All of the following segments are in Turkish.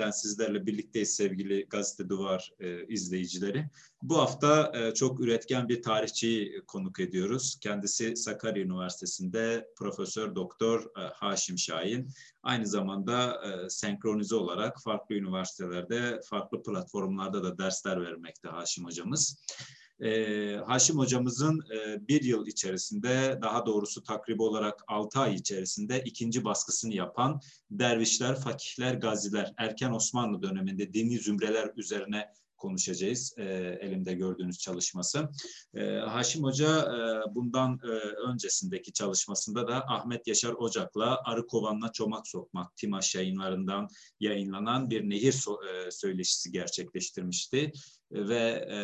yeniden sizlerle birlikteyiz sevgili Gazete Duvar e, izleyicileri. Bu hafta e, çok üretken bir tarihçiyi konuk ediyoruz. Kendisi Sakarya Üniversitesi'nde Profesör Doktor e, Haşim Şahin. Aynı zamanda e, senkronize olarak farklı üniversitelerde, farklı platformlarda da dersler vermekte Haşim hocamız e, Haşim hocamızın e, bir yıl içerisinde daha doğrusu takribi olarak altı ay içerisinde ikinci baskısını yapan Dervişler, Fakihler, Gaziler erken Osmanlı döneminde dini zümreler üzerine konuşacağız. E, elimde gördüğünüz çalışması. E, Haşim Hoca e, bundan e, öncesindeki çalışmasında da Ahmet Yaşar Ocak'la Arı Kovan'la Çomak Sokmak Timaş yayınlarından yayınlanan bir nehir so e, söyleşisi gerçekleştirmişti ve e,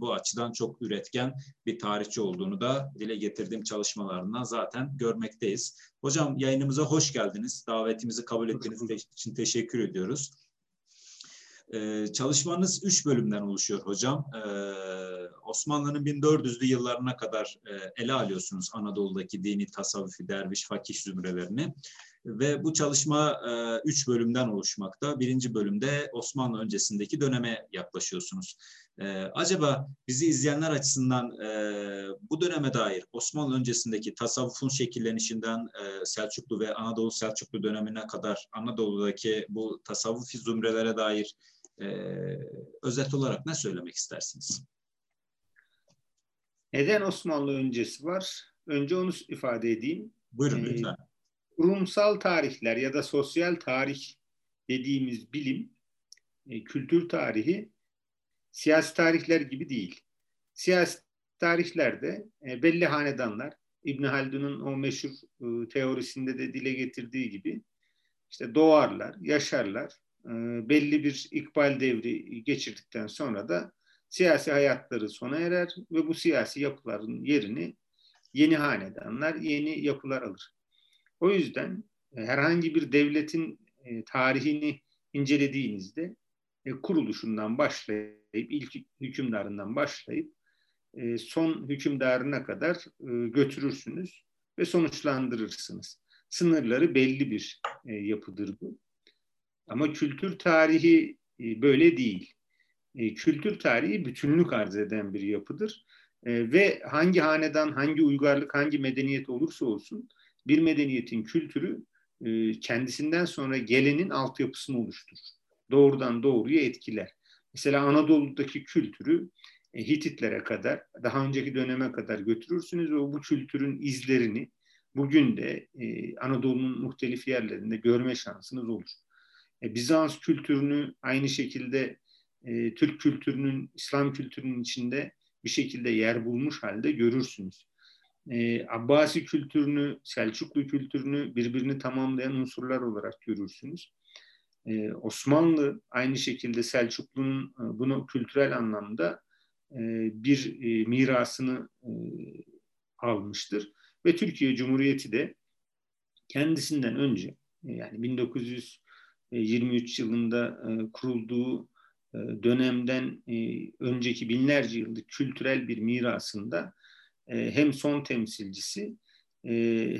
bu açıdan çok üretken bir tarihçi olduğunu da dile getirdiğim çalışmalarından zaten görmekteyiz. Hocam yayınımıza hoş geldiniz. Davetimizi kabul ettiğiniz için teşekkür ediyoruz. Ee, çalışmanız üç bölümden oluşuyor hocam. Ee, Osmanlı'nın 1400'lü yıllarına kadar e, ele alıyorsunuz Anadolu'daki dini, tasavvufi, derviş, fakih zümrelerini. Ve bu çalışma e, üç bölümden oluşmakta. Birinci bölümde Osmanlı öncesindeki döneme yaklaşıyorsunuz. E, acaba bizi izleyenler açısından e, bu döneme dair Osmanlı öncesindeki tasavvufun şekillenişinden e, Selçuklu ve Anadolu Selçuklu dönemine kadar Anadolu'daki bu tasavvufi zümrelere dair e, özet olarak ne söylemek istersiniz? Neden Osmanlı öncesi var? Önce onu ifade edeyim. Buyurun ee, lütfen. Kurumsal tarihler ya da sosyal tarih dediğimiz bilim, e, kültür tarihi siyasi tarihler gibi değil. Siyasi tarihlerde e, belli hanedanlar, İbn Haldun'un o meşhur e, teorisinde de dile getirdiği gibi işte doğarlar, yaşarlar, belli bir ikbal devri geçirdikten sonra da siyasi hayatları sona erer ve bu siyasi yapıların yerini yeni hanedanlar, yeni yapılar alır. O yüzden e, herhangi bir devletin e, tarihini incelediğinizde kuruluşundan başlayıp, ilk hükümdarından başlayıp son hükümdarına kadar götürürsünüz ve sonuçlandırırsınız. Sınırları belli bir yapıdır bu. Ama kültür tarihi e, böyle değil. E, kültür tarihi bütünlük arz eden bir yapıdır. E, ve hangi hanedan, hangi uygarlık, hangi medeniyet olursa olsun bir medeniyetin kültürü kendisinden sonra gelenin altyapısını oluşturur. Doğrudan doğruya etkiler. Mesela Anadolu'daki kültürü Hititlere kadar, daha önceki döneme kadar götürürsünüz ve bu kültürün izlerini bugün de Anadolu'nun muhtelif yerlerinde görme şansınız olur. E, Bizans kültürünü aynı şekilde e, Türk kültürünün, İslam kültürünün içinde bir şekilde yer bulmuş halde görürsünüz. E, Abbasi kültürünü, Selçuklu kültürünü birbirini tamamlayan unsurlar olarak görürsünüz. E, Osmanlı aynı şekilde Selçuklu'nun e, bunu kültürel anlamda e, bir e, mirasını e, almıştır. Ve Türkiye Cumhuriyeti de kendisinden önce e, yani 1900 23 yılında e, kurulduğu e, dönemden e, önceki binlerce yıllık kültürel bir mirasında hem son temsilcisi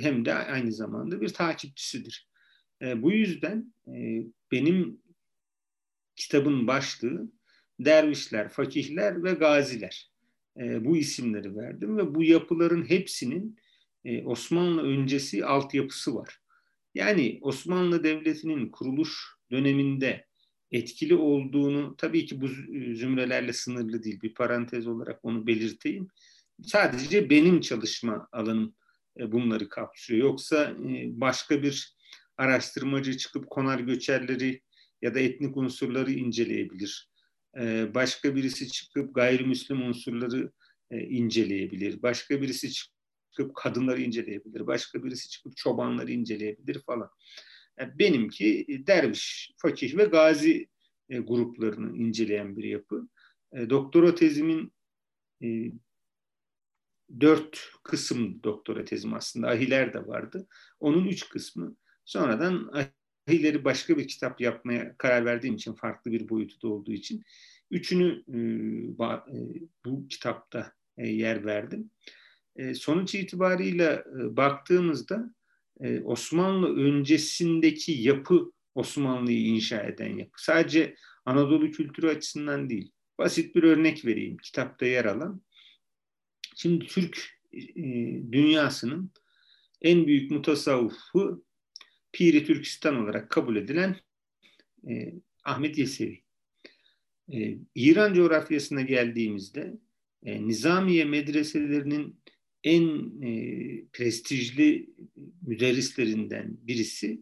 hem de aynı zamanda bir takipçisidir. Bu yüzden benim kitabın başlığı dervişler, fakihler ve gaziler. Bu isimleri verdim ve bu yapıların hepsinin Osmanlı öncesi altyapısı var. Yani Osmanlı Devleti'nin kuruluş döneminde etkili olduğunu tabii ki bu zümrelerle sınırlı değil. Bir parantez olarak onu belirteyim. Sadece benim çalışma alanım e, bunları kapsıyor. Yoksa e, başka bir araştırmacı çıkıp konar göçerleri ya da etnik unsurları inceleyebilir. E, başka birisi çıkıp gayrimüslim unsurları inceleyebilir. Başka birisi çıkıp kadınları inceleyebilir. Başka birisi çıkıp çobanları inceleyebilir falan. Yani benimki e, derviş, fakih ve gazi e, gruplarını inceleyen bir yapı. E, doktora tezimin dört kısım doktora tezim aslında. Ahiler de vardı. Onun üç kısmı. Sonradan ahileri başka bir kitap yapmaya karar verdiğim için farklı bir boyutu da olduğu için üçünü bu kitapta yer verdim. E, sonuç itibarıyla e, baktığımızda e, Osmanlı öncesindeki yapı Osmanlı'yı inşa eden yapı. Sadece Anadolu kültürü açısından değil. Basit bir örnek vereyim kitapta yer alan. Şimdi Türk dünyasının en büyük mutasavvufu Piri Türkistan olarak kabul edilen e, Ahmet Yesevi. E, İran coğrafyasına geldiğimizde e, Nizamiye medreselerinin en e, prestijli müderrislerinden birisi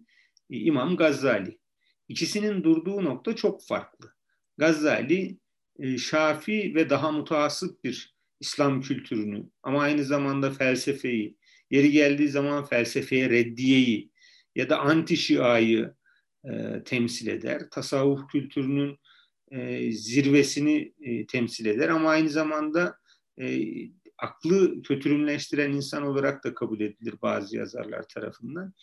e, İmam Gazali. İkisinin durduğu nokta çok farklı. Gazali e, Şafi ve daha mutasip bir İslam kültürünü ama aynı zamanda felsefeyi, yeri geldiği zaman felsefeye reddiyeyi ya da anti şiayı e, temsil eder. Tasavvuf kültürünün e, zirvesini e, temsil eder ama aynı zamanda e, aklı kötürümleştiren insan olarak da kabul edilir bazı yazarlar tarafından.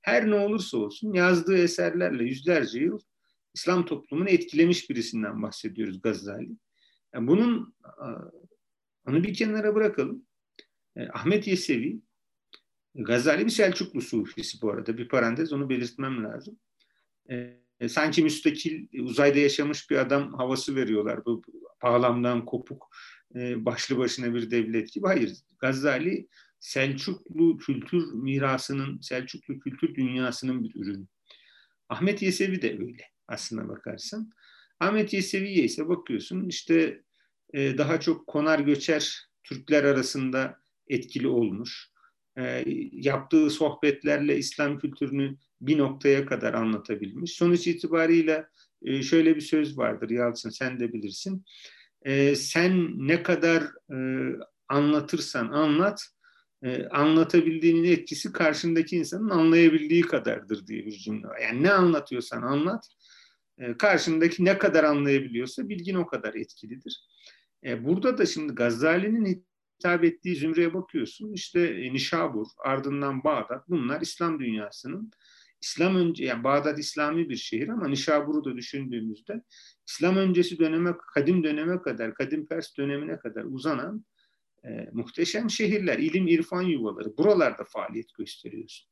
Her ne olursa olsun yazdığı eserlerle yüzlerce yıl İslam toplumunu etkilemiş birisinden bahsediyoruz Gazali. Yani bunun onu bir kenara bırakalım. E, Ahmet Yesevi Gazali bir Selçuklu sufisi bu arada. Bir parantez onu belirtmem lazım. E, sanki müstakil uzayda yaşamış bir adam havası veriyorlar. Bu bağlamdan kopuk e, başlı başına bir devlet gibi. Hayır. Gazali Selçuklu kültür mirasının, Selçuklu kültür dünyasının bir ürünü. Ahmet Yesevi de öyle aslına bakarsan. Ahmet Yesevi'ye ise bakıyorsun işte e, daha çok konar göçer Türkler arasında etkili olmuş. E, yaptığı sohbetlerle İslam kültürünü bir noktaya kadar anlatabilmiş. Sonuç itibariyle şöyle bir söz vardır Yalçın sen de bilirsin. E, sen ne kadar e, anlatırsan anlat, e, anlatabildiğinin etkisi karşındaki insanın anlayabildiği kadardır diye bir cümle var. Yani ne anlatıyorsan anlat, e, karşındaki ne kadar anlayabiliyorsa bilgin o kadar etkilidir. E, burada da şimdi Gazali'nin hitap ettiği zümreye bakıyorsun. İşte e, Nişabur, ardından Bağdat bunlar İslam dünyasının İslam önce yani Bağdat İslami bir şehir ama Nişabur'u da düşündüğümüzde İslam öncesi döneme, kadim döneme kadar, kadim Pers dönemine kadar uzanan e, muhteşem şehirler, ilim irfan yuvaları. Buralarda faaliyet gösteriyorsun.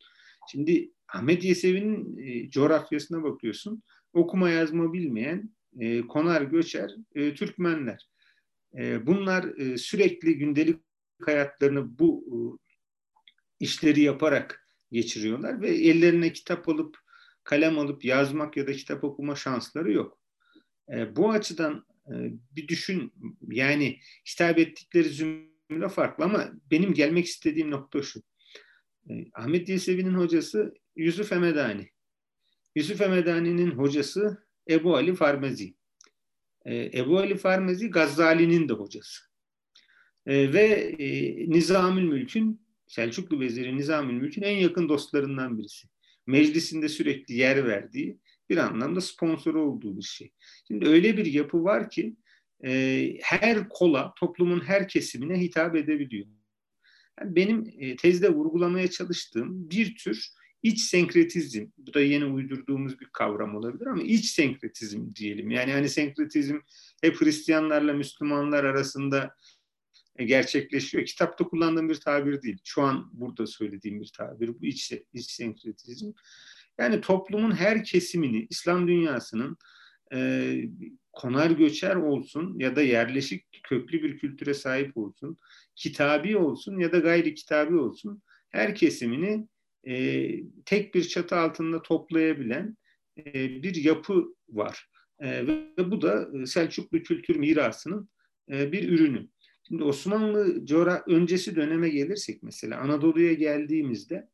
Şimdi Ahmet Yesevi'nin e, coğrafyasına bakıyorsun. Okuma yazma bilmeyen e, konar göçer e, Türkmenler. E, bunlar e, sürekli gündelik hayatlarını bu e, işleri yaparak geçiriyorlar ve ellerine kitap alıp kalem alıp yazmak ya da kitap okuma şansları yok. E, bu açıdan e, bir düşün yani hitap ettikleri zümre farklı ama benim gelmek istediğim nokta şu. E, Ahmet Yesevi'nin hocası Yusuf Emedani. Yusuf Emedani'nin hocası Ebu Ali Farmezi. E, Ebu Ali Farmezi Gazali'nin de hocası. E, ve e, Nizamül Mülk'ün Selçuklu Veziri Nizamül Mülk'ün en yakın dostlarından birisi. Meclisinde sürekli yer verdiği bir anlamda sponsor olduğu bir şey. Şimdi öyle bir yapı var ki e, her kola, toplumun her kesimine hitap edebiliyor. Yani benim e, tezde vurgulamaya çalıştığım bir tür iç senkretizm, bu da yeni uydurduğumuz bir kavram olabilir ama iç senkretizm diyelim. Yani hani senkretizm hep Hristiyanlarla Müslümanlar arasında gerçekleşiyor. Kitapta kullandığım bir tabir değil. Şu an burada söylediğim bir tabir. Bu iç, iç senkretizm. Yani toplumun her kesimini, İslam dünyasının e, konar göçer olsun ya da yerleşik köklü bir kültüre sahip olsun, kitabi olsun ya da gayri kitabi olsun her kesimini e, tek bir çatı altında toplayabilen e, bir yapı var. E, ve bu da Selçuklu kültür mirasının e, bir ürünü. Şimdi Osmanlı öncesi döneme gelirsek mesela Anadolu'ya geldiğimizde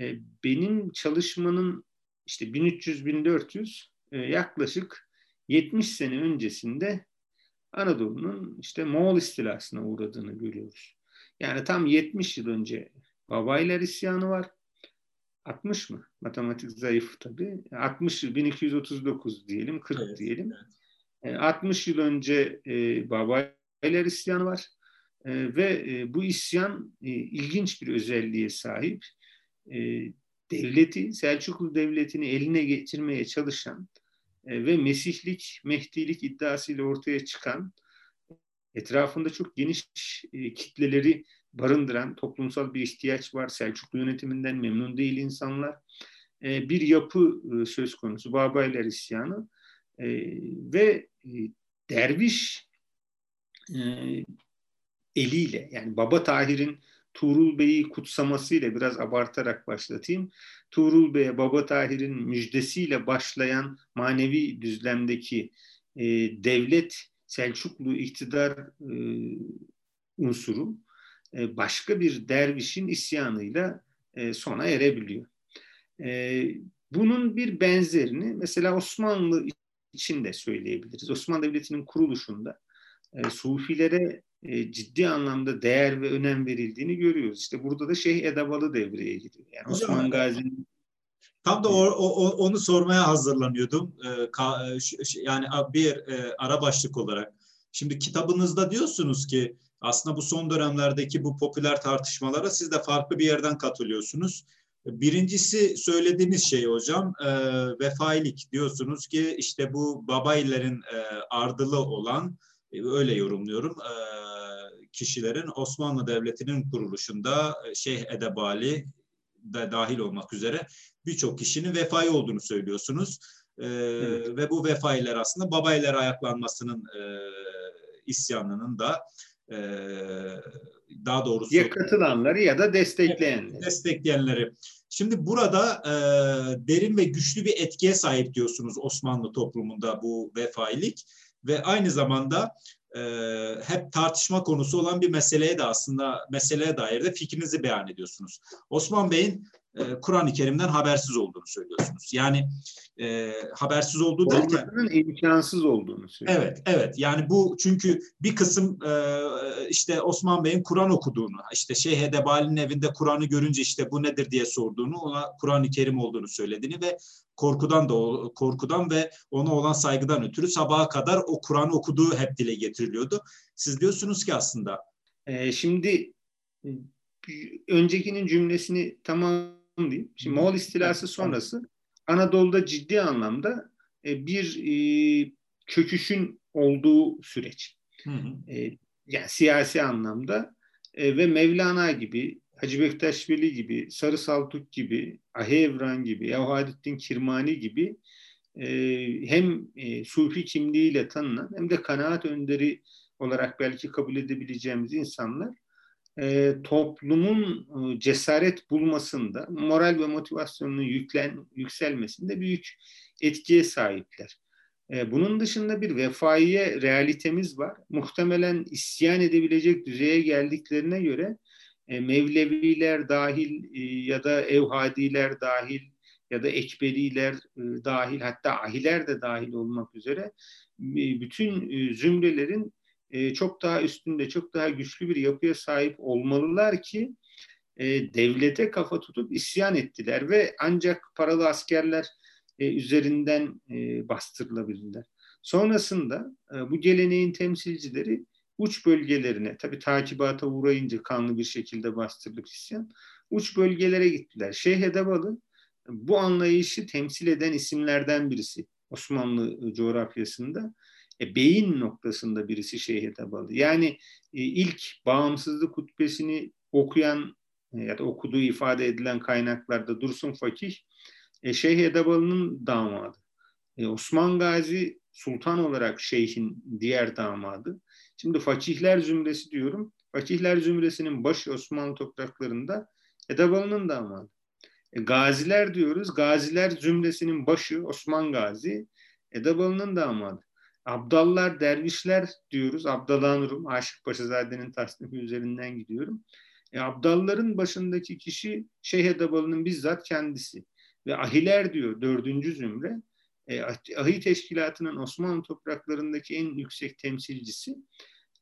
e, benim çalışmanın işte 1300-1400 e, yaklaşık 70 sene öncesinde Anadolu'nun işte Moğol istilasına uğradığını görüyoruz. Yani tam 70 yıl önce Babaylar isyanı var. 60 mı? Matematik zayıf tabii. 60 1239 diyelim, 40 evet, diyelim. Evet. 60 yıl önce e, Babaylar isyanı var. E, ve e, bu isyan e, ilginç bir özelliğe sahip. E, devleti, Selçuklu Devleti'ni eline getirmeye çalışan e, ve Mesihlik, Mehdilik iddiasıyla ortaya çıkan etrafında çok geniş e, kitleleri barındıran toplumsal bir ihtiyaç var. Selçuklu yönetiminden memnun değil insanlar. e, bir yapı e, söz konusu. Babaylar isyanı e, ve e, derviş e, eliyle yani Baba Tahir'in Tuğrul Bey'i kutsamasıyla biraz abartarak başlatayım. Tuğrul Bey'e Baba Tahir'in müjdesiyle başlayan manevi düzlemdeki e, devlet Selçuklu iktidar e, unsuru e, başka bir dervişin isyanıyla e, sona erebiliyor. E, bunun bir benzerini mesela Osmanlı için de söyleyebiliriz. Osmanlı Devleti'nin kuruluşunda e, Sufilere e, ciddi anlamda değer ve önem verildiğini görüyoruz. İşte burada da Şeyh Edebalı devreye giriyor. Yani Hocam, Osman Gazi'nin Tam da o, o, onu sormaya hazırlanıyordum. Ee, yani bir e, ara başlık olarak. Şimdi kitabınızda diyorsunuz ki aslında bu son dönemlerdeki bu popüler tartışmalara siz de farklı bir yerden katılıyorsunuz. Birincisi söylediğiniz şey hocam e, vefailik diyorsunuz ki işte bu babaylerin e, ardılı olan e, öyle yorumluyorum e, kişilerin Osmanlı Devleti'nin kuruluşunda e, Şeyh Edebali de dahil olmak üzere birçok kişinin vefai olduğunu söylüyorsunuz. E, evet. Ve bu vefailer aslında babaylar ayaklanmasının e, isyanının da e, daha doğrusu ya katılanları ya da destekleyenleri. Destekleyenleri. Şimdi burada e, derin ve güçlü bir etkiye sahip diyorsunuz Osmanlı toplumunda bu vefailik ve aynı zamanda e, hep tartışma konusu olan bir meseleye de aslında meseleye dair de fikrinizi beyan ediyorsunuz. Osman Bey'in e, Kur'an-ı Kerim'den habersiz olduğunu söylüyorsunuz. Yani e, habersiz olduğu derken... imkansız olduğunu söylüyor. Evet, evet. Yani bu çünkü bir kısım e, işte Osman Bey'in Kur'an okuduğunu, işte Şeyh Edebali'nin evinde Kur'an'ı görünce işte bu nedir diye sorduğunu, ona Kur'an-ı Kerim olduğunu söylediğini ve korkudan da korkudan ve ona olan saygıdan ötürü sabaha kadar o Kur'an'ı okuduğu hep dile getiriliyordu. Siz diyorsunuz ki aslında... E, şimdi öncekinin cümlesini tamam diyeyim. Şimdi Moğol istilası sonrası Anadolu'da ciddi anlamda e, bir e, çöküşün olduğu süreç. Hı hı. E, yani siyasi anlamda ve Mevlana gibi, Hacı Bektaş Veli gibi, Sarı Saltuk gibi, Ahi Evran gibi, Yavhadettin Kirmani gibi hem Sufi kimliğiyle tanınan hem de kanaat önderi olarak belki kabul edebileceğimiz insanlar e, toplumun e, cesaret bulmasında, moral ve motivasyonunun yüklen, yükselmesinde büyük etkiye sahipler. E, bunun dışında bir vefaiye realitemiz var. Muhtemelen isyan edebilecek düzeye geldiklerine göre e, Mevleviler dahil e, ya da Evhadiler dahil ya da Ekberiler e, dahil hatta Ahiler de dahil olmak üzere e, bütün e, zümrelerin e, çok daha üstünde, çok daha güçlü bir yapıya sahip olmalılar ki e, devlete kafa tutup isyan ettiler ve ancak paralı askerler e, üzerinden e, bastırılabilirler. Sonrasında e, bu geleneğin temsilcileri uç bölgelerine, tabi takibata uğrayınca kanlı bir şekilde bastırılıp isyan, uç bölgelere gittiler. Şeyh Edebalı bu anlayışı temsil eden isimlerden birisi Osmanlı coğrafyasında e, beyin noktasında birisi şeyhe tabalı. Yani e, ilk bağımsızlık hutbesini okuyan e, ya da okuduğu ifade edilen kaynaklarda Dursun Fakih e, Şeyh Edebalı'nın damadı. E, Osman Gazi sultan olarak şeyhin diğer damadı. Şimdi fakihler zümresi diyorum. Fakihler zümresinin başı Osmanlı topraklarında Edebalı'nın damadı. E, gaziler diyoruz. Gaziler zümresinin başı Osman Gazi Edebalı'nın damadı. Abdallar, dervişler diyoruz. Abdalanırım. Aşık Paşazade'nin tasnifi üzerinden gidiyorum. E, Abdalların başındaki kişi Şeyh Edebalı'nın bizzat kendisi. Ve ahiler diyor dördüncü zümre. E, ahi teşkilatının Osmanlı topraklarındaki en yüksek temsilcisi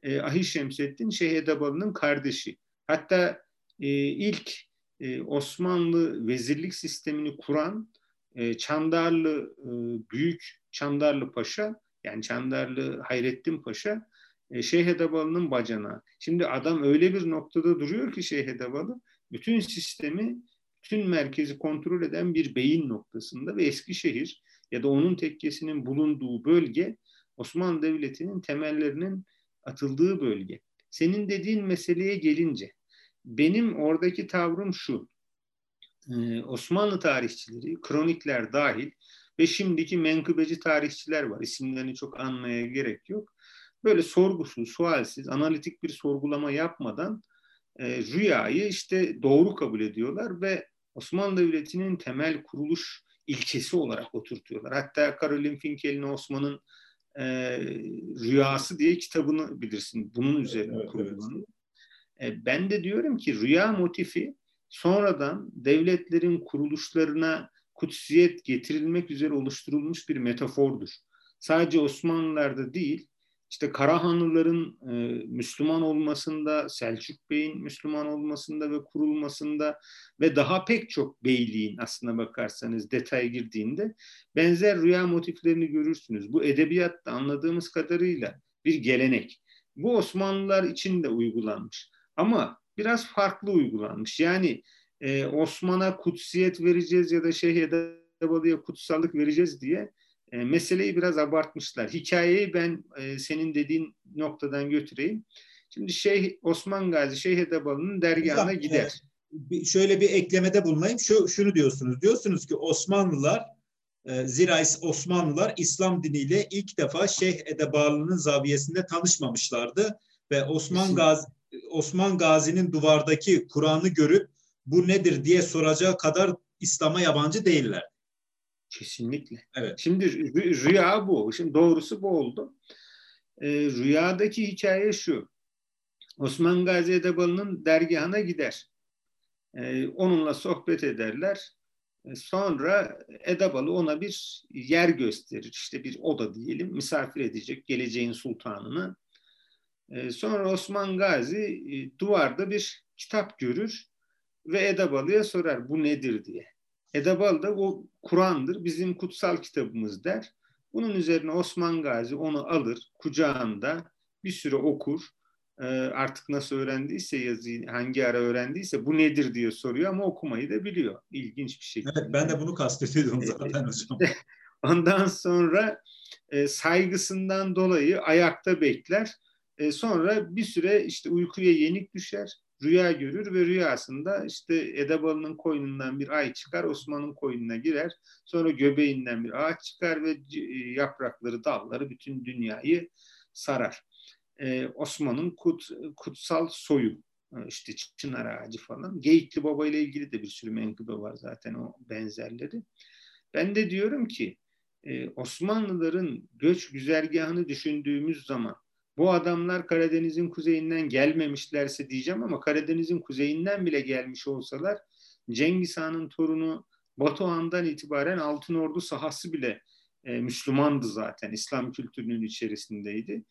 e, Ahi Şemseddin Şeyh Edebalı'nın kardeşi. Hatta e, ilk e, Osmanlı vezirlik sistemini kuran e, Çandarlı e, Büyük Çandarlı Paşa yani Çandarlı Hayrettin Paşa e, Şeyh Edebalı'nın bacana. Şimdi adam öyle bir noktada duruyor ki Şeyh Edebalı bütün sistemi, bütün merkezi kontrol eden bir beyin noktasında ve Eskişehir ya da onun tekkesinin bulunduğu bölge Osmanlı Devleti'nin temellerinin atıldığı bölge. Senin dediğin meseleye gelince benim oradaki tavrım şu. e, Osmanlı tarihçileri, kronikler dahil ve şimdiki menkıbeci tarihçiler var. İsimlerini çok anmaya gerek yok. Böyle sorgusuz, sualsiz, analitik bir sorgulama yapmadan e, rüyayı işte doğru kabul ediyorlar ve Osmanlı Devleti'nin temel kuruluş ilkesi olarak oturtuyorlar. Hatta Karolin Finkel'in Osman'ın e, Rüyası diye kitabını bilirsin. Bunun üzerine evet, kurulduğunu. Evet. E, ben de diyorum ki rüya motifi sonradan devletlerin kuruluşlarına kutsiyet getirilmek üzere oluşturulmuş bir metafordur. Sadece Osmanlılarda değil, işte Karahanlıların e, Müslüman olmasında, Selçuk Bey'in Müslüman olmasında ve kurulmasında ve daha pek çok beyliğin aslına bakarsanız detay girdiğinde benzer rüya motiflerini görürsünüz. Bu edebiyatta anladığımız kadarıyla bir gelenek. Bu Osmanlılar için de uygulanmış. Ama biraz farklı uygulanmış. Yani e, Osman'a kutsiyet vereceğiz ya da Şeyh Edebalı'ya kutsallık vereceğiz diye e, meseleyi biraz abartmışlar. Hikayeyi ben e, senin dediğin noktadan götüreyim. Şimdi Şeyh Osman Gazi Şeyh Edebalı'nın dergahına Güzel, gider. E, şöyle bir eklemede bulunayım. Şu, şunu diyorsunuz. Diyorsunuz ki Osmanlılar e, zira Osmanlılar İslam diniyle ilk defa Şeyh Edebalı'nın zaviyesinde tanışmamışlardı ve Osman Gazi Osman Gazi'nin duvardaki Kur'an'ı görüp bu nedir diye soracağı kadar İslam'a yabancı değiller. Kesinlikle. Evet. Şimdi rüya bu. Şimdi doğrusu bu oldu. Ee, rüyadaki hikaye şu. Osman Gazi Edebalı'nın dergahına gider. Ee, onunla sohbet ederler. Ee, sonra Edebalı ona bir yer gösterir. İşte bir oda diyelim. Misafir edecek geleceğin sultanını. Ee, sonra Osman Gazi e, duvarda bir kitap görür ve Edebalı'ya sorar bu nedir diye. Edebal da o Kur'an'dır, bizim kutsal kitabımız der. Bunun üzerine Osman Gazi onu alır, kucağında bir süre okur. E, artık nasıl öğrendiyse yazıyı, hangi ara öğrendiyse bu nedir diye soruyor ama okumayı da biliyor. İlginç bir şekilde. Evet, ben de bunu kastediyordum zaten hocam. Ondan sonra e, saygısından dolayı ayakta bekler. E, sonra bir süre işte uykuya yenik düşer rüya görür ve rüyasında işte Edebalı'nın koynundan bir ay çıkar, Osman'ın koynuna girer. Sonra göbeğinden bir ağaç çıkar ve e, yaprakları, dalları bütün dünyayı sarar. Ee, Osman'ın kut, kutsal soyu, e, işte çınar ağacı falan. Geyikli Baba ile ilgili de bir sürü menkıbe var zaten o benzerleri. Ben de diyorum ki e, Osmanlıların göç güzergahını düşündüğümüz zaman bu adamlar Karadeniz'in kuzeyinden gelmemişlerse diyeceğim ama Karadeniz'in kuzeyinden bile gelmiş olsalar Cengiz Han'ın torunu Batuhan'dan itibaren Altın Ordu sahası bile e, Müslümandı zaten. İslam kültürünün içerisindeydi.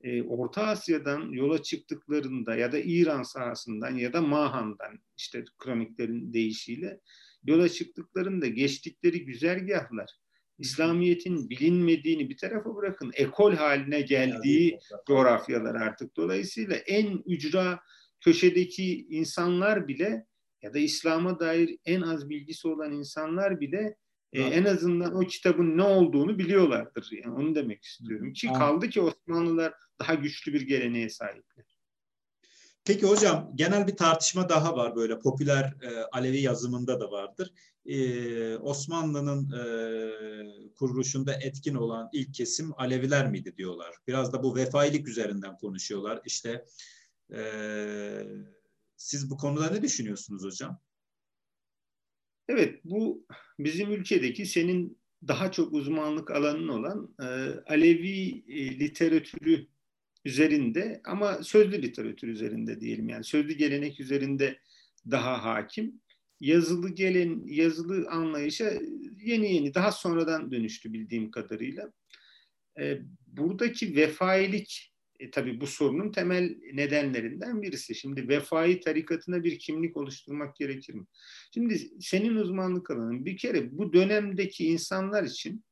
E, Orta Asya'dan yola çıktıklarında ya da İran sahasından ya da Mahan'dan işte kroniklerin deyişiyle yola çıktıklarında geçtikleri güzergahlar İslamiyet'in bilinmediğini bir tarafa bırakın, ekol haline geldiği coğrafyalar artık. Dolayısıyla en ücra köşedeki insanlar bile ya da İslam'a dair en az bilgisi olan insanlar bile e, en azından o kitabın ne olduğunu biliyorlardır. Yani onu demek istiyorum. Ki kaldı ki Osmanlılar daha güçlü bir geleneğe sahipler. Peki hocam genel bir tartışma daha var böyle popüler e, Alevi yazımında da vardır. E, Osmanlı'nın e, kuruluşunda etkin olan ilk kesim Aleviler miydi diyorlar. Biraz da bu vefailik üzerinden konuşuyorlar. İşte e, siz bu konuda ne düşünüyorsunuz hocam? Evet bu bizim ülkedeki senin daha çok uzmanlık alanın olan e, Alevi e, literatürü üzerinde ama sözlü literatür üzerinde diyelim yani sözlü gelenek üzerinde daha hakim. Yazılı gelen yazılı anlayışa yeni yeni daha sonradan dönüştü bildiğim kadarıyla. Ee, buradaki vefailik e, tabii bu sorunun temel nedenlerinden birisi. Şimdi vefai tarikatına bir kimlik oluşturmak gerekir mi? Şimdi senin uzmanlık alanın bir kere bu dönemdeki insanlar için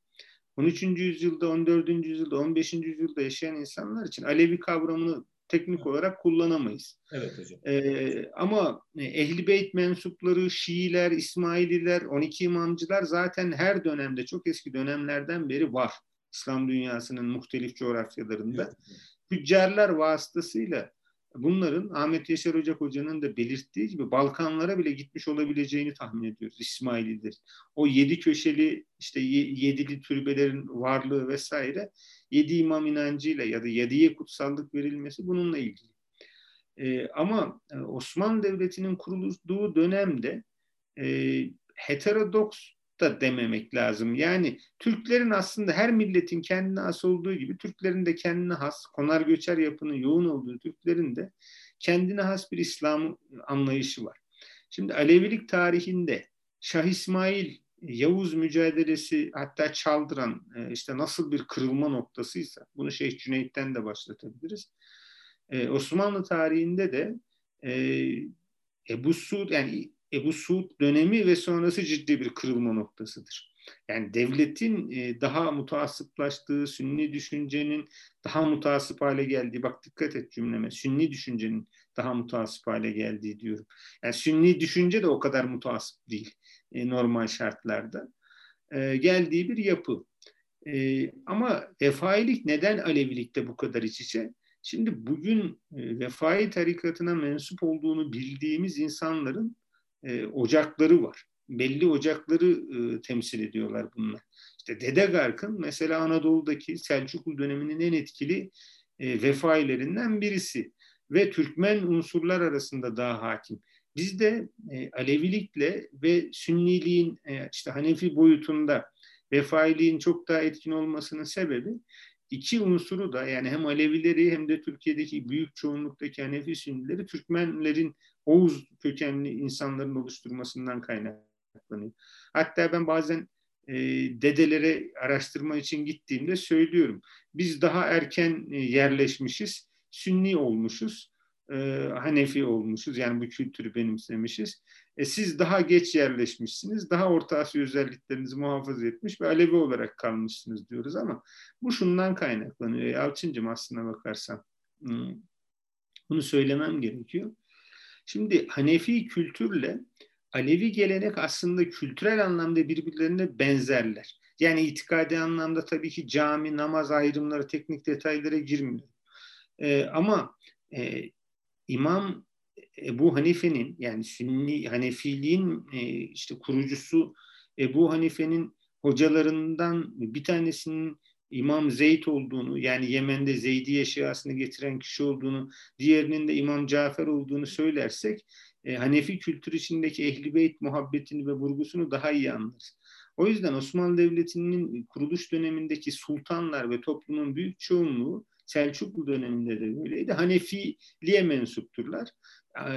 13. yüzyılda, 14. yüzyılda, 15. yüzyılda yaşayan insanlar için Alevi kavramını teknik olarak kullanamayız. Evet hocam. Ee, ama Ehli Beyt mensupları, Şiiler, İsmaililer, 12 imamcılar zaten her dönemde, çok eski dönemlerden beri var. İslam dünyasının muhtelif coğrafyalarında. Evet. Tüccarlar vasıtasıyla bunların Ahmet Yaşar Ocak Hoca'nın da belirttiği gibi Balkanlara bile gitmiş olabileceğini tahmin ediyoruz İsmaililer. O yedi köşeli işte yedili türbelerin varlığı vesaire yedi imam inancıyla ya da yediye kutsallık verilmesi bununla ilgili. E, ama e, Osmanlı Devleti'nin kurulduğu dönemde e, heterodoks da dememek lazım. Yani Türklerin aslında her milletin kendine has olduğu gibi Türklerin de kendine has, konar göçer yapının yoğun olduğu Türklerin de kendine has bir İslam anlayışı var. Şimdi Alevilik tarihinde Şah İsmail Yavuz mücadelesi hatta Çaldıran e, işte nasıl bir kırılma noktasıysa bunu Şeyh Cüneyt'ten de başlatabiliriz. Ee, Osmanlı tarihinde de e, Ebu Suud yani Ebu Suud dönemi ve sonrası ciddi bir kırılma noktasıdır. Yani devletin e, daha mutasıplaştığı, sünni düşüncenin daha mutasip hale geldiği, bak dikkat et cümleme, sünni düşüncenin daha mutasip hale geldiği diyorum. Yani sünni düşünce de o kadar mutasip değil e, normal şartlarda. E, geldiği bir yapı. E, ama vefailik neden Alevilikte bu kadar iç içe? Şimdi bugün e, vefai tarikatına mensup olduğunu bildiğimiz insanların e, ocakları var. Belli ocakları e, temsil ediyorlar bunlar. İşte Dede Gark'ın mesela Anadolu'daki Selçuklu döneminin en etkili e, vefailerinden birisi ve Türkmen unsurlar arasında daha hakim. Bizde e, Alevilikle ve Sünniliğin e, işte Hanefi boyutunda vefailiğin çok daha etkin olmasının sebebi iki unsuru da yani hem Alevileri hem de Türkiye'deki büyük çoğunluktaki Hanefi Sünnileri Türkmenlerin Oğuz kökenli insanların oluşturmasından kaynaklanıyor. Hatta ben bazen e, dedelere araştırma için gittiğimde söylüyorum. Biz daha erken e, yerleşmişiz, Sünni olmuşuz, e, Hanefi olmuşuz. Yani bu kültürü benimsemişiz. E, siz daha geç yerleşmişsiniz, daha Orta Asya özelliklerinizi muhafaza etmiş ve Alevi olarak kalmışsınız diyoruz ama bu şundan kaynaklanıyor. Yalçıncım aslına bakarsan hmm, bunu söylemem gerekiyor. Şimdi Hanefi kültürle Alevi gelenek aslında kültürel anlamda birbirlerine benzerler. Yani itikadi anlamda tabii ki cami, namaz ayrımları, teknik detaylara girmiyor. Ee, ama e, İmam Ebu Hanife'nin yani Sünni Hanefiliğin e, işte kurucusu Ebu Hanife'nin hocalarından bir tanesinin İmam Zeyd olduğunu yani Yemen'de Zeydiye Şiasını getiren kişi olduğunu, diğerinin de İmam Cafer olduğunu söylersek e, Hanefi kültür içindeki Ehli Beyt muhabbetini ve vurgusunu daha iyi anlarız. O yüzden Osmanlı Devleti'nin kuruluş dönemindeki sultanlar ve toplumun büyük çoğunluğu Selçuklu döneminde de böyleydi. Hanefiliğe mensupturlar.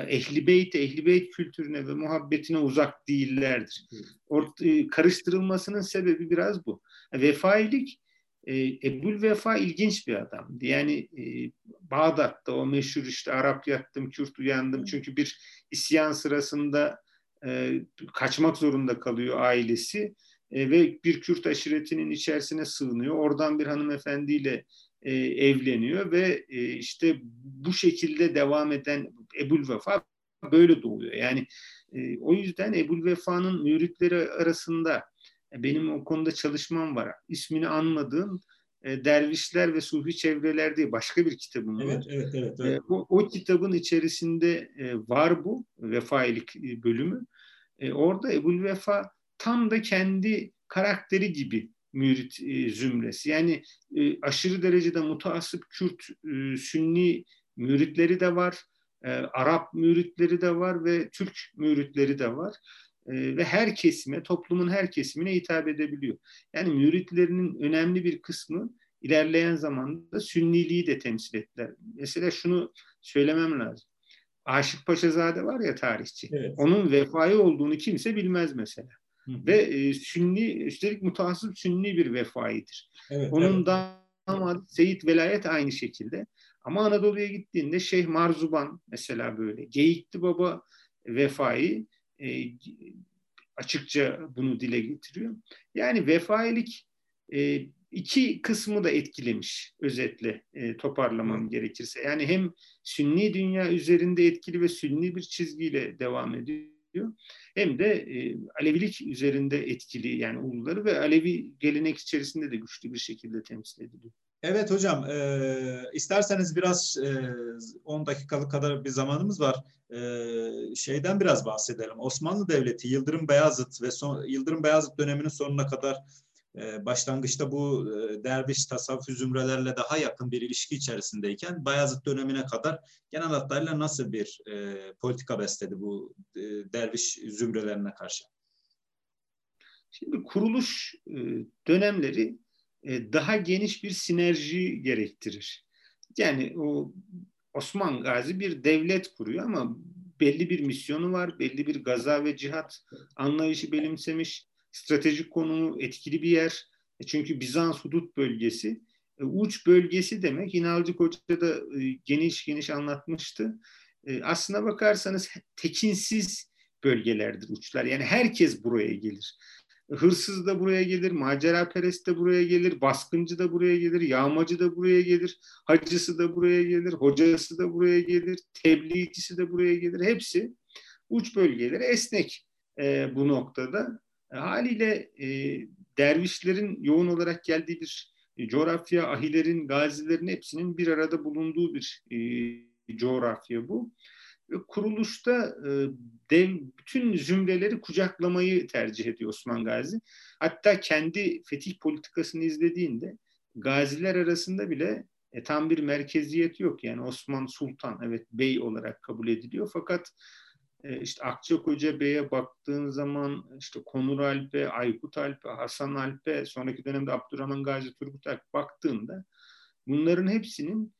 Ehli Beyt, Ehli Beyt kültürüne ve muhabbetine uzak değillerdir. Ort e, karıştırılmasının sebebi biraz bu. Vefailik e, Ebul Vefa ilginç bir adamdı. Yani e, Bağdat'ta o meşhur işte Arap yattım, Kürt uyandım. Çünkü bir isyan sırasında e, kaçmak zorunda kalıyor ailesi. E, ve bir Kürt aşiretinin içerisine sığınıyor. Oradan bir hanımefendiyle e, evleniyor ve e, işte bu şekilde devam eden Ebul Vefa böyle doğuyor. Yani e, o yüzden Ebul Vefa'nın müritleri arasında benim o konuda çalışmam var. İsmini anmadığım e, dervişler ve sufi çevreler diye başka bir kitabım var. Evet, evet, evet. E, o, o kitabın içerisinde e, var bu vefailik e, bölümü. E, orada Ebul Vefa tam da kendi karakteri gibi mürit e, zümresi. Yani e, aşırı derecede mutasip Kürt, e, Sünni müritleri de var, e, Arap müritleri de var ve Türk müritleri de var. E, ve her kesime, toplumun her kesimine hitap edebiliyor. Yani müritlerinin önemli bir kısmı ilerleyen zamanda Sünniliği de temsil ettiler. Mesela şunu söylemem lazım. Aşık Paşazade var ya tarihçi. Evet. Onun vefai olduğunu kimse bilmez mesela. Hı hı. Ve e, Sünni, üstelik mutasip Sünni bir vefaidir. Evet, Onun evet. damadı Seyit Velayet aynı şekilde. Ama Anadolu'ya gittiğinde Şeyh Marzuban mesela böyle. Geyikli Baba vefai e, açıkça bunu dile getiriyor. Yani vefailik e, iki kısmı da etkilemiş özetle e, toparlamam gerekirse. Yani hem Sünni dünya üzerinde etkili ve Sünni bir çizgiyle devam ediyor hem de e, Alevilik üzerinde etkili yani uluları ve Alevi gelenek içerisinde de güçlü bir şekilde temsil ediliyor. Evet hocam, e, isterseniz biraz e, 10 dakikalık kadar bir zamanımız var. E, şeyden biraz bahsedelim. Osmanlı Devleti Yıldırım Beyazıt ve son, Yıldırım Beyazıt döneminin sonuna kadar e, başlangıçta bu e, derviş tasavvuf zümrelerle daha yakın bir ilişki içerisindeyken Bayazıt dönemine kadar genel hatlarıyla nasıl bir e, politika besledi bu e, derviş zümrelerine karşı? Şimdi kuruluş e, dönemleri e, daha geniş bir sinerji gerektirir. Yani o Osman Gazi bir devlet kuruyor ama belli bir misyonu var, belli bir gaza ve cihat anlayışı benimsemiş, stratejik konumu etkili bir yer. E, çünkü Bizans hudut bölgesi, uç bölgesi demek. İnalcı Hoca da geniş geniş anlatmıştı. Aslına bakarsanız tekinsiz bölgelerdir uçlar. Yani herkes buraya gelir. Hırsız da buraya gelir, macera perest de buraya gelir, baskıncı da buraya gelir, yağmacı da buraya gelir, hacısı da buraya gelir, hocası da buraya gelir, tebliğcisi de buraya gelir. Hepsi uç bölgeleri esnek e, bu noktada. E, haliyle e, dervişlerin yoğun olarak geldiği bir e, coğrafya, ahilerin, gazilerin hepsinin bir arada bulunduğu bir e, coğrafya bu kuruluşta e, dev, bütün zümreleri kucaklamayı tercih ediyor Osman Gazi. Hatta kendi fetih politikasını izlediğinde gaziler arasında bile e, tam bir merkeziyet yok. Yani Osman Sultan evet bey olarak kabul ediliyor fakat e, işte Akçakoca Bey'e baktığın zaman işte Konur Alp'e, Aykut Alp'e, Hasan Alp'e, sonraki dönemde Abdurrahman Gazi Turgut Alp baktığında bunların hepsinin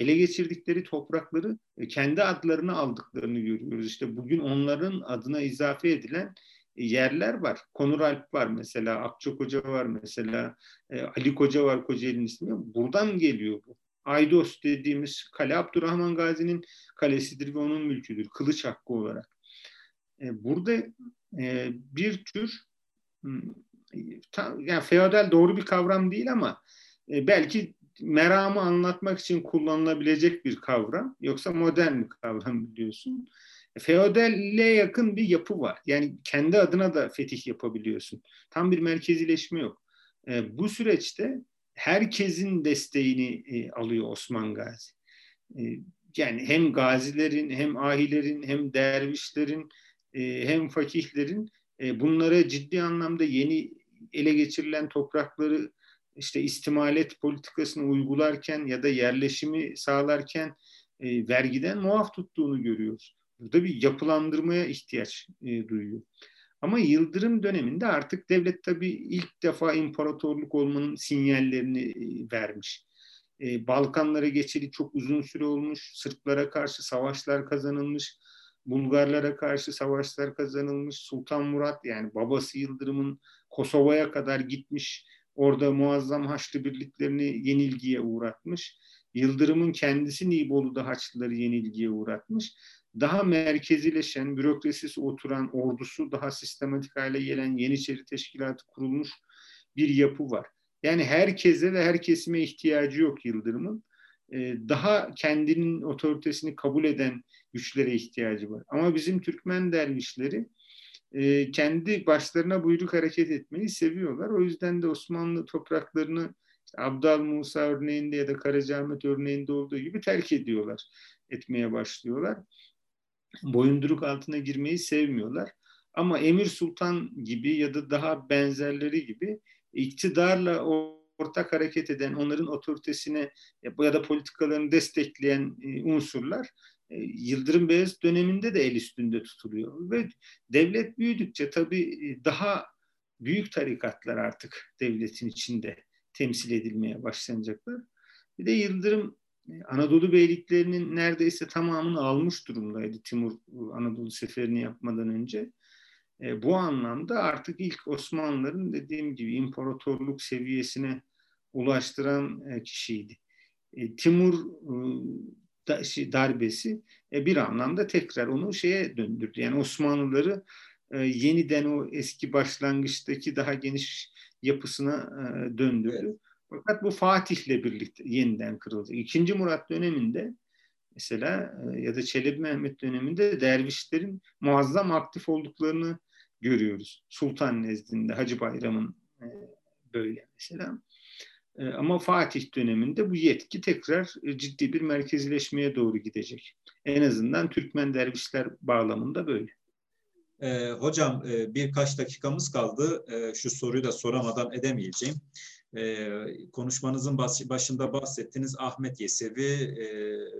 ele geçirdikleri toprakları e, kendi adlarını aldıklarını görüyoruz. İşte bugün onların adına izafe edilen e, yerler var. Konur Alp var mesela, Akçakoca var mesela, e, Ali Koca var Kocaeli'nin ismi. Buradan geliyor bu. Aydos dediğimiz kale Abdurrahman Gazi'nin kalesidir ve onun mülküdür. Kılıç hakkı olarak. Burada bir tür hmm, yani feodal doğru bir kavram değil ama belki meramı anlatmak için kullanılabilecek bir kavram. Yoksa modern bir kavram biliyorsun. Feodalle yakın bir yapı var. Yani kendi adına da fetih yapabiliyorsun. Tam bir merkezileşme yok. E, bu süreçte herkesin desteğini e, alıyor Osman Gazi. E, yani hem gazilerin, hem ahilerin, hem dervişlerin, e, hem fakihlerin e, bunlara ciddi anlamda yeni ele geçirilen toprakları işte istimalet politikasını uygularken ya da yerleşimi sağlarken e, vergiden muaf tuttuğunu görüyoruz. Burada bir yapılandırmaya ihtiyaç e, duyuyor. Ama Yıldırım döneminde artık devlet tabii ilk defa imparatorluk olmanın sinyallerini e, vermiş. E, Balkanlara geçeli çok uzun süre olmuş. Sırplara karşı savaşlar kazanılmış. Bulgarlara karşı savaşlar kazanılmış. Sultan Murat yani babası Yıldırım'ın Kosova'ya kadar gitmiş Orada muazzam Haçlı birliklerini yenilgiye uğratmış. Yıldırım'ın kendisi Nibolu'da Haçlıları yenilgiye uğratmış. Daha merkezileşen, bürokrasisi oturan ordusu daha sistematik hale gelen Yeniçeri Teşkilatı kurulmuş bir yapı var. Yani herkese ve her kesime ihtiyacı yok Yıldırım'ın. Ee, daha kendinin otoritesini kabul eden güçlere ihtiyacı var. Ama bizim Türkmen dervişleri e, kendi başlarına buyruk hareket etmeyi seviyorlar. O yüzden de Osmanlı topraklarını işte Abdal Musa örneğinde ya da Karacaahmet örneğinde olduğu gibi terk ediyorlar, etmeye başlıyorlar. Boyunduruk altına girmeyi sevmiyorlar. Ama Emir Sultan gibi ya da daha benzerleri gibi iktidarla ortak hareket eden, onların otoritesine ya da politikalarını destekleyen e, unsurlar Yıldırım Beyazıt döneminde de el üstünde tutuluyor. Ve devlet büyüdükçe tabii e, daha büyük tarikatlar artık devletin içinde temsil edilmeye başlanacaklar. Bir de Yıldırım e, Anadolu beyliklerinin neredeyse tamamını almış durumdaydı Timur Anadolu seferini yapmadan önce. bu anlamda artık ilk Osmanlıların dediğim gibi imparatorluk seviyesine ulaştıran kişiydi. Timur şey, darbesi e, bir anlamda tekrar onu şeye döndürdü. Yani Osmanlıları e, yeniden o eski başlangıçtaki daha geniş yapısına e, döndürdü. Evet. Fakat bu Fatih'le birlikte yeniden kırıldı. İkinci Murat döneminde mesela ya da Çelebi Mehmet döneminde dervişlerin muazzam aktif olduklarını görüyoruz. Sultan nezdinde Hacı Bayram'ın böyle mesela. E, ama Fatih döneminde bu yetki tekrar e, ciddi bir merkezileşmeye doğru gidecek. En azından Türkmen dervişler bağlamında böyle. E, hocam e, birkaç dakikamız kaldı. E, şu soruyu da soramadan edemeyeceğim. E, konuşmanızın başında bahsettiğiniz Ahmet Yesevi e,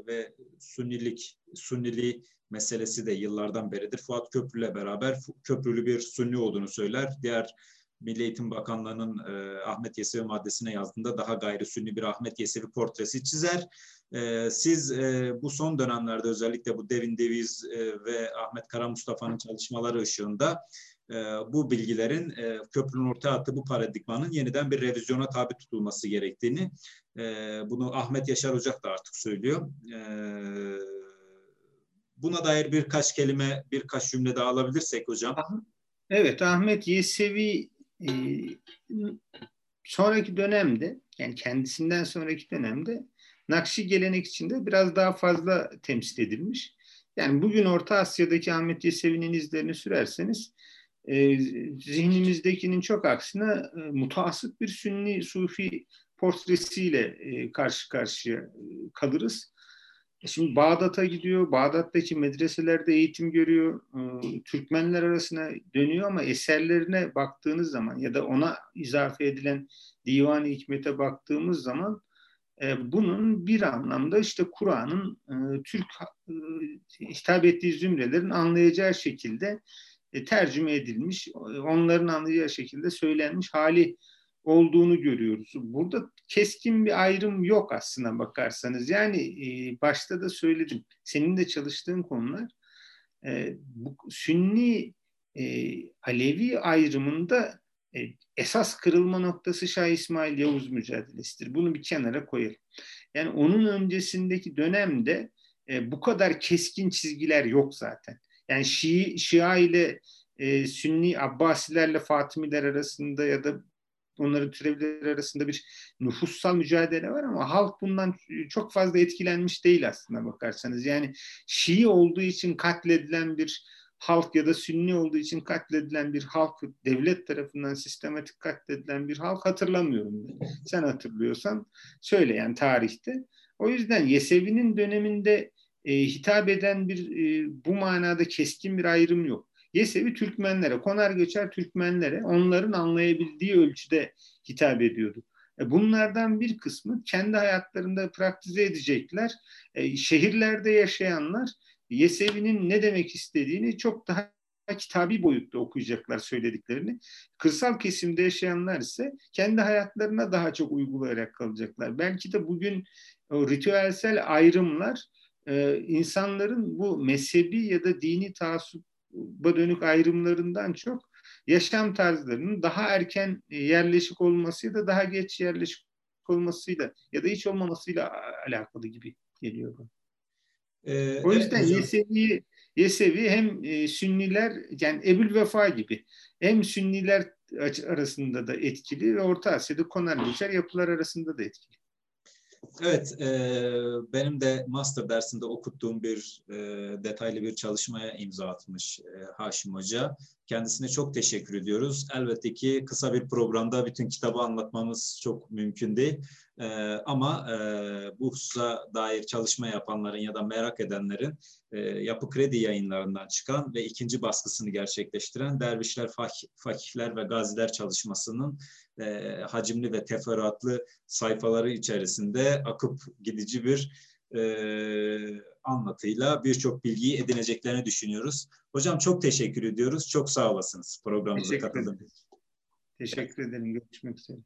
ve Sünnilik, Sünnili meselesi de yıllardan beridir. Fuat Köprülü'yle beraber köprülü bir Sünni olduğunu söyler. Diğer Milli Eğitim Bakanlığı'nın e, Ahmet Yesevi maddesine yazdığında daha gayri sünni bir Ahmet Yesevi portresi çizer. E, siz e, bu son dönemlerde özellikle bu Devin Deviz e, ve Ahmet Kara Mustafa'nın çalışmaları ışığında e, bu bilgilerin e, köprünün ortaya attığı bu paradigmanın yeniden bir revizyona tabi tutulması gerektiğini e, bunu Ahmet Yaşar Ocak da artık söylüyor. E, buna dair birkaç kelime, birkaç cümle daha alabilirsek hocam. Evet, Ahmet Yesevi e, sonraki dönemde, yani kendisinden sonraki dönemde Nakşi gelenek içinde biraz daha fazla temsil edilmiş. Yani bugün Orta Asya'daki Ahmet Yesevi'nin izlerini sürerseniz e, zihnimizdekinin çok aksine e, mutasip bir sünni sufi portresiyle e, karşı karşıya e, kalırız. E, şimdi Bağdat'a gidiyor, Bağdat'taki medreselerde eğitim görüyor, e, Türkmenler arasına dönüyor ama eserlerine baktığınız zaman ya da ona izafe edilen Divan-ı Hikmet'e baktığımız zaman e, bunun bir anlamda işte Kur'an'ın e, Türk hitap ettiği zümrelerin anlayacağı şekilde tercüme edilmiş, onların anlayacağı şekilde söylenmiş hali olduğunu görüyoruz. Burada keskin bir ayrım yok aslına bakarsanız. Yani e, başta da söyledim. Senin de çalıştığın konular e, bu Sünni e, Alevi ayrımında e, esas kırılma noktası Şah İsmail Yavuz mücadelesidir. Bunu bir kenara koyalım. Yani onun öncesindeki dönemde e, bu kadar keskin çizgiler yok zaten. Yani Şii, Şia ile e, Sünni Abbasilerle Fatimiler arasında ya da onların türevleri arasında bir nüfussal mücadele var ama halk bundan çok fazla etkilenmiş değil aslında bakarsanız. Yani Şii olduğu için katledilen bir halk ya da Sünni olduğu için katledilen bir halk, devlet tarafından sistematik katledilen bir halk hatırlamıyorum ben. Sen hatırlıyorsan söyle yani tarihte. O yüzden Yesevi'nin döneminde e, hitap eden bir e, bu manada keskin bir ayrım yok. Yesevi Türkmenlere, konar göçer Türkmenlere onların anlayabildiği ölçüde hitap ediyordu. E, bunlardan bir kısmı kendi hayatlarında praktize edecekler. E, şehirlerde yaşayanlar Yesevi'nin ne demek istediğini çok daha kitabi boyutta okuyacaklar söylediklerini. Kırsal kesimde yaşayanlar ise kendi hayatlarına daha çok uygulayarak kalacaklar. Belki de bugün o ritüelsel ayrımlar e, insanların bu mezhebi ya da dini taassuba dönük ayrımlarından çok yaşam tarzlarının daha erken yerleşik olması ya da daha geç yerleşik olmasıyla ya da hiç olmamasıyla alakalı gibi geliyor bana. Ee, o yüzden evet, Yesevi, Yesevi hem e, Sünniler yani Ebul Vefa gibi hem Sünniler arasında da etkili ve Orta Asya'da konar geçer yapılar arasında da etkili. Evet, e, benim de master dersinde okuttuğum bir e, detaylı bir çalışmaya imza atmış e, Haşim Hoca. Kendisine çok teşekkür ediyoruz. Elbette ki kısa bir programda bütün kitabı anlatmamız çok mümkün değil. E, ama e, bu hususa dair çalışma yapanların ya da merak edenlerin e, Yapı Kredi yayınlarından çıkan ve ikinci baskısını gerçekleştiren Dervişler, Fakihler ve Gaziler çalışmasının e, hacimli ve teferruatlı sayfaları içerisinde akıp gidici bir e, anlatıyla birçok bilgiyi edineceklerini düşünüyoruz. Hocam çok teşekkür ediyoruz. Çok sağ olasınız programımıza katıldığınız için. Teşekkür ederim. Görüşmek üzere.